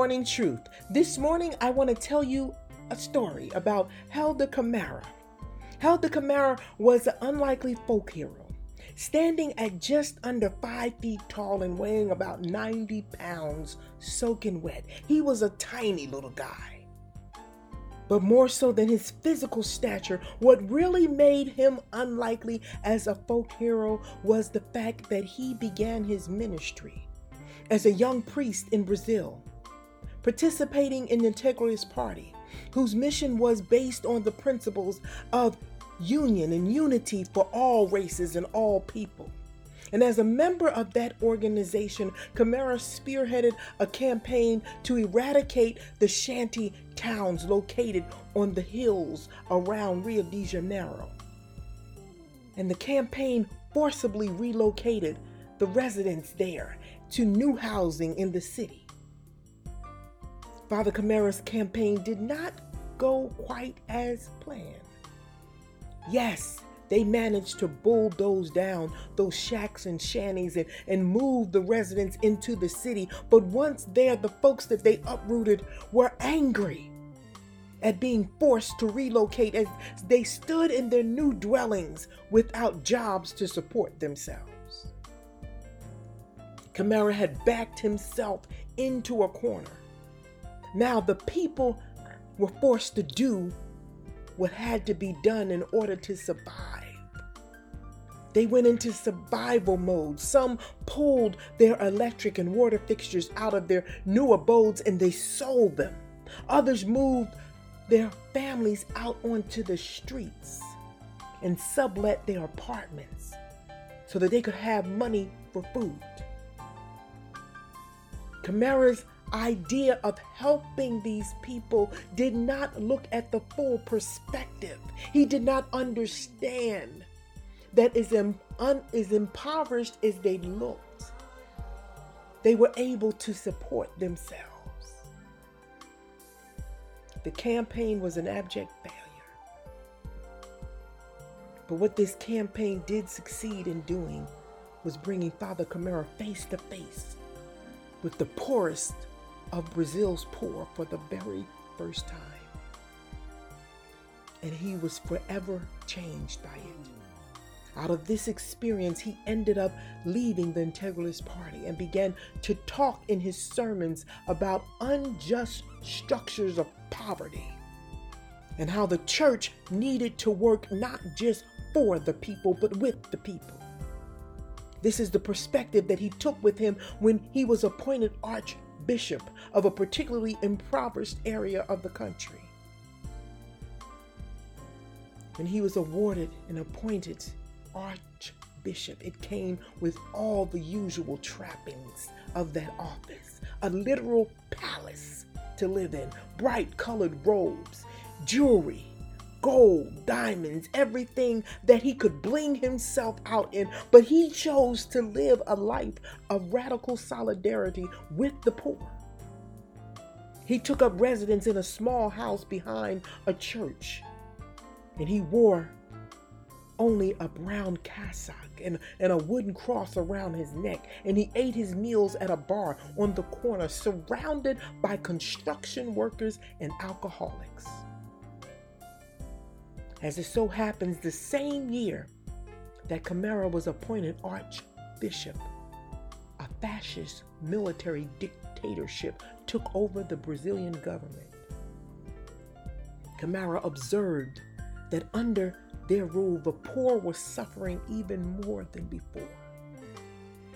morning truth. This morning, I want to tell you a story about Helder Camara. Helder Camara was an unlikely folk hero, standing at just under five feet tall and weighing about 90 pounds, soaking wet. He was a tiny little guy. But more so than his physical stature, what really made him unlikely as a folk hero was the fact that he began his ministry as a young priest in Brazil, participating in the Integralist Party, whose mission was based on the principles of union and unity for all races and all people. And as a member of that organization, Camara spearheaded a campaign to eradicate the shanty towns located on the hills around Rio de Janeiro. And the campaign forcibly relocated the residents there to new housing in the city. Father Camara's campaign did not go quite as planned. Yes, they managed to bulldoze down those shacks and shanties and, and move the residents into the city. But once there, the folks that they uprooted were angry at being forced to relocate as they stood in their new dwellings without jobs to support themselves. Camara had backed himself into a corner. Now the people were forced to do what had to be done in order to survive. They went into survival mode. Some pulled their electric and water fixtures out of their new abodes and they sold them. Others moved their families out onto the streets and sublet their apartments so that they could have money for food. Camara's idea of helping these people did not look at the full perspective. He did not understand that as, un, as impoverished as they looked, they were able to support themselves. The campaign was an abject failure. But what this campaign did succeed in doing was bringing Father Camara face to face with the poorest of Brazil's poor for the very first time. And he was forever changed by it. Out of this experience, he ended up leaving the Integralist Party and began to talk in his sermons about unjust structures of poverty and how the church needed to work not just for the people, but with the people. This is the perspective that he took with him when he was appointed archbishop of a particularly impoverished area of the country. When he was awarded and appointed archbishop, it came with all the usual trappings of that office. A literal palace to live in, bright colored robes, jewelry, gold, diamonds, everything that he could bling himself out in. But he chose to live a life of radical solidarity with the poor. He took up residence in a small house behind a church, and he wore only a brown cassock and, and a wooden cross around his neck, and he ate his meals at a bar on the corner, surrounded by construction workers and alcoholics. As it so happens, the same year that Camara was appointed archbishop, a fascist military dictatorship took over the Brazilian government. Camara observed that under their rule, the poor were suffering even more than before.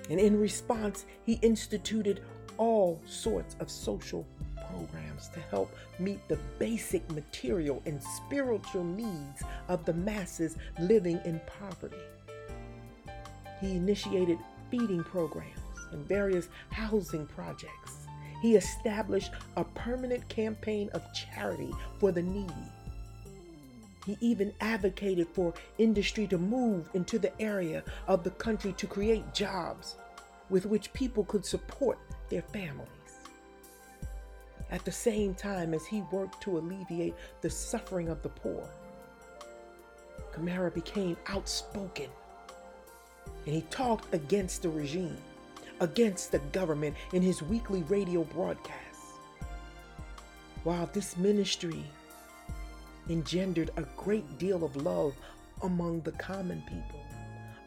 And in response, he instituted all sorts of social programs to help meet the basic material and spiritual needs of the masses living in poverty. He initiated feeding programs and various housing projects. He established a permanent campaign of charity for the needy. He even advocated for industry to move into the area of the country to create jobs with which people could support their families at the same time as he worked to alleviate the suffering of the poor. Camara became outspoken and he talked against the regime, against the government in his weekly radio broadcasts. While this ministry engendered a great deal of love among the common people,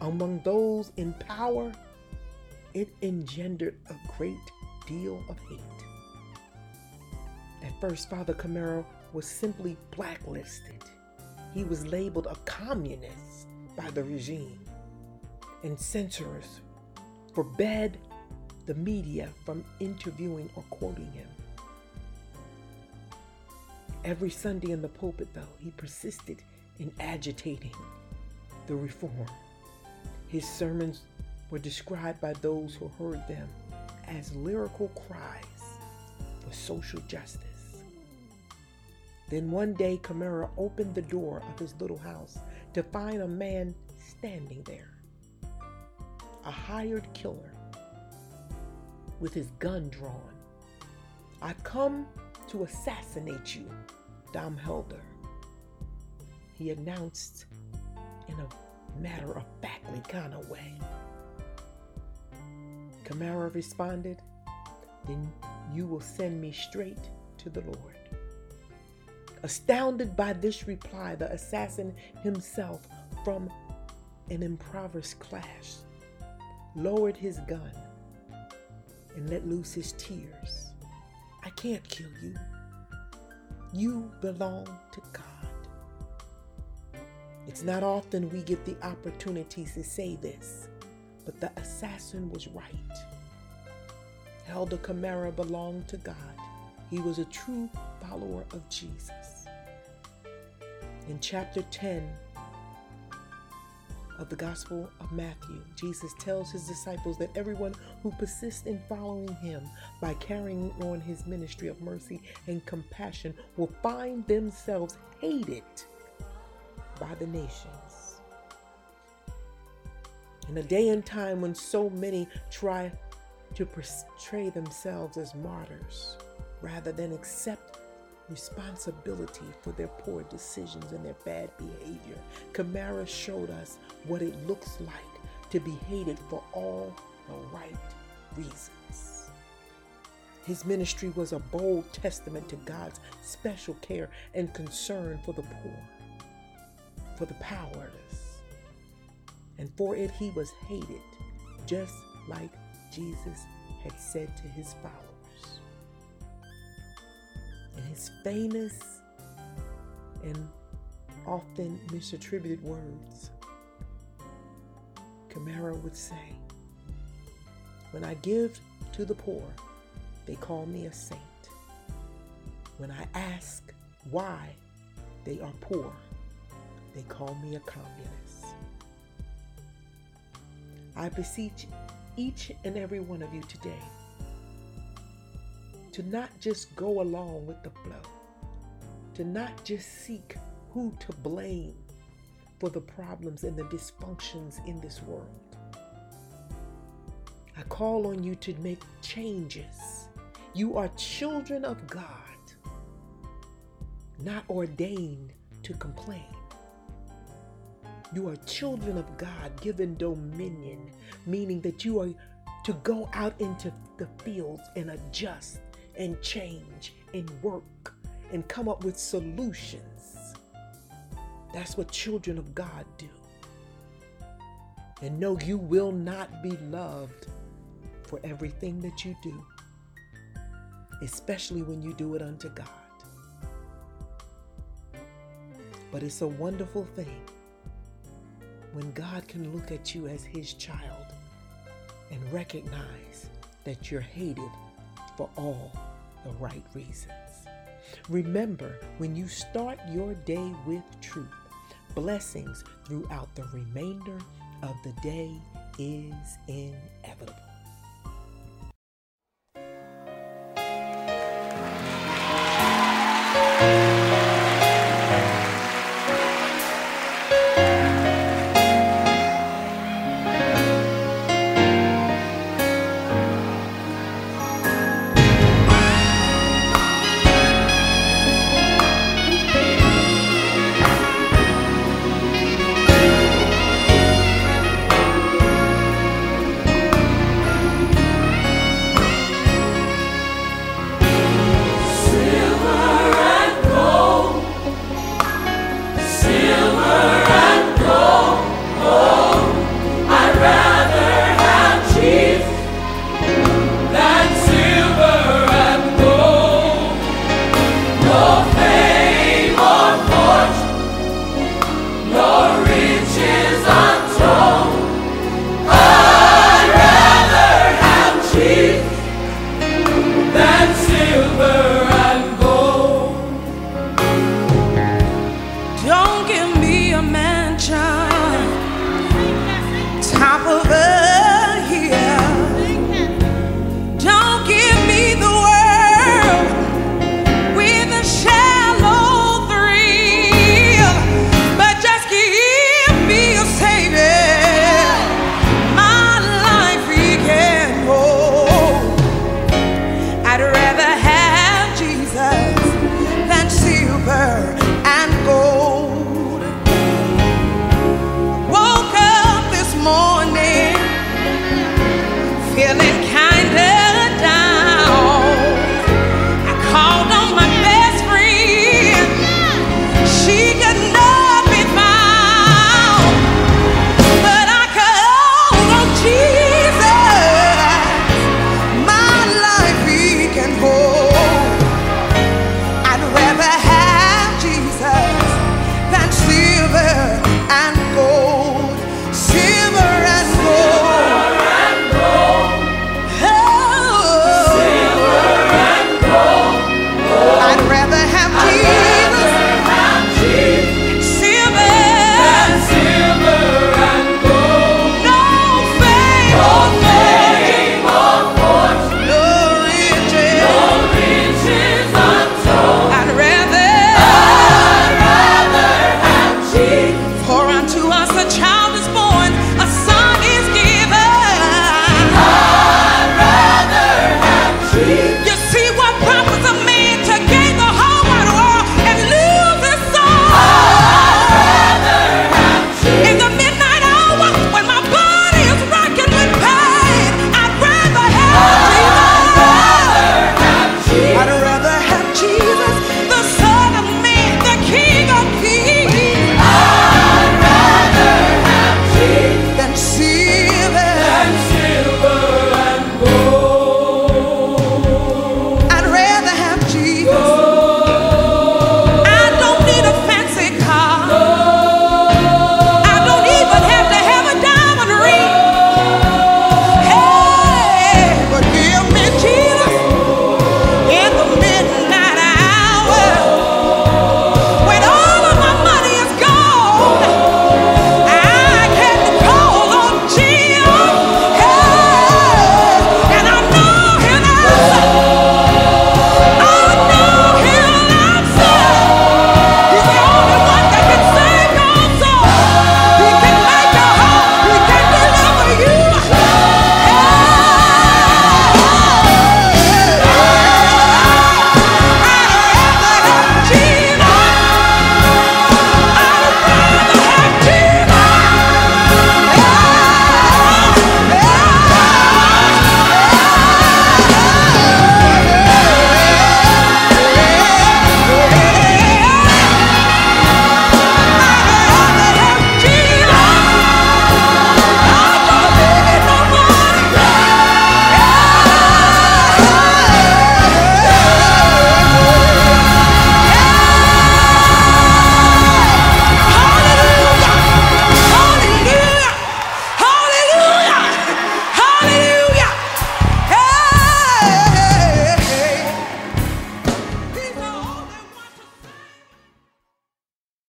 among those in power, it engendered a great deal of hate. At first, Father Camara was simply blacklisted. He was labeled a communist by the regime, and censors forbade the media from interviewing or quoting him. Every Sunday in the pulpit, though, he persisted in agitating the reform. His sermons were described by those who heard them as lyrical cries for social justice. Then one day, Camara opened the door of his little house to find a man standing there, a hired killer with his gun drawn. I come to assassinate you, Dom Helder. He announced in a matter of factly kind of way. Camara responded, Then you will send me straight to the Lord. Astounded by this reply, the assassin himself, from an improvised clash, lowered his gun and let loose his tears. I can't kill you. You belong to God. It's not often we get the opportunities to say this, but the assassin was right. Helder Camara belonged to God. He was a true follower of Jesus. In chapter 10, of the Gospel of Matthew, Jesus tells his disciples that everyone who persists in following him by carrying on his ministry of mercy and compassion will find themselves hated by the nations. In a day and time when so many try to portray themselves as martyrs rather than accept responsibility for their poor decisions and their bad behavior. Camara showed us what it looks like to be hated for all the right reasons. His ministry was a bold testament to God's special care and concern for the poor, for the powerless. And for it, he was hated, just like Jesus had said to his and his famous and often misattributed words. Camara would say, When I give to the poor, they call me a saint. When I ask why they are poor, they call me a communist. I beseech each and every one of you today to not just go along with the flow, to not just seek who to blame for the problems and the dysfunctions in this world. I call on you to make changes. You are children of God, not ordained to complain. You are children of God given dominion, meaning that you are to go out into the fields and adjust and change and work and come up with solutions. That's what children of God do. And know you will not be loved for everything that you do, especially when you do it unto God. But it's a wonderful thing when God can look at you as his child and recognize that you're hated for all the right reasons. Remember, when you start your day with truth, blessings throughout the remainder of the day is inevitable.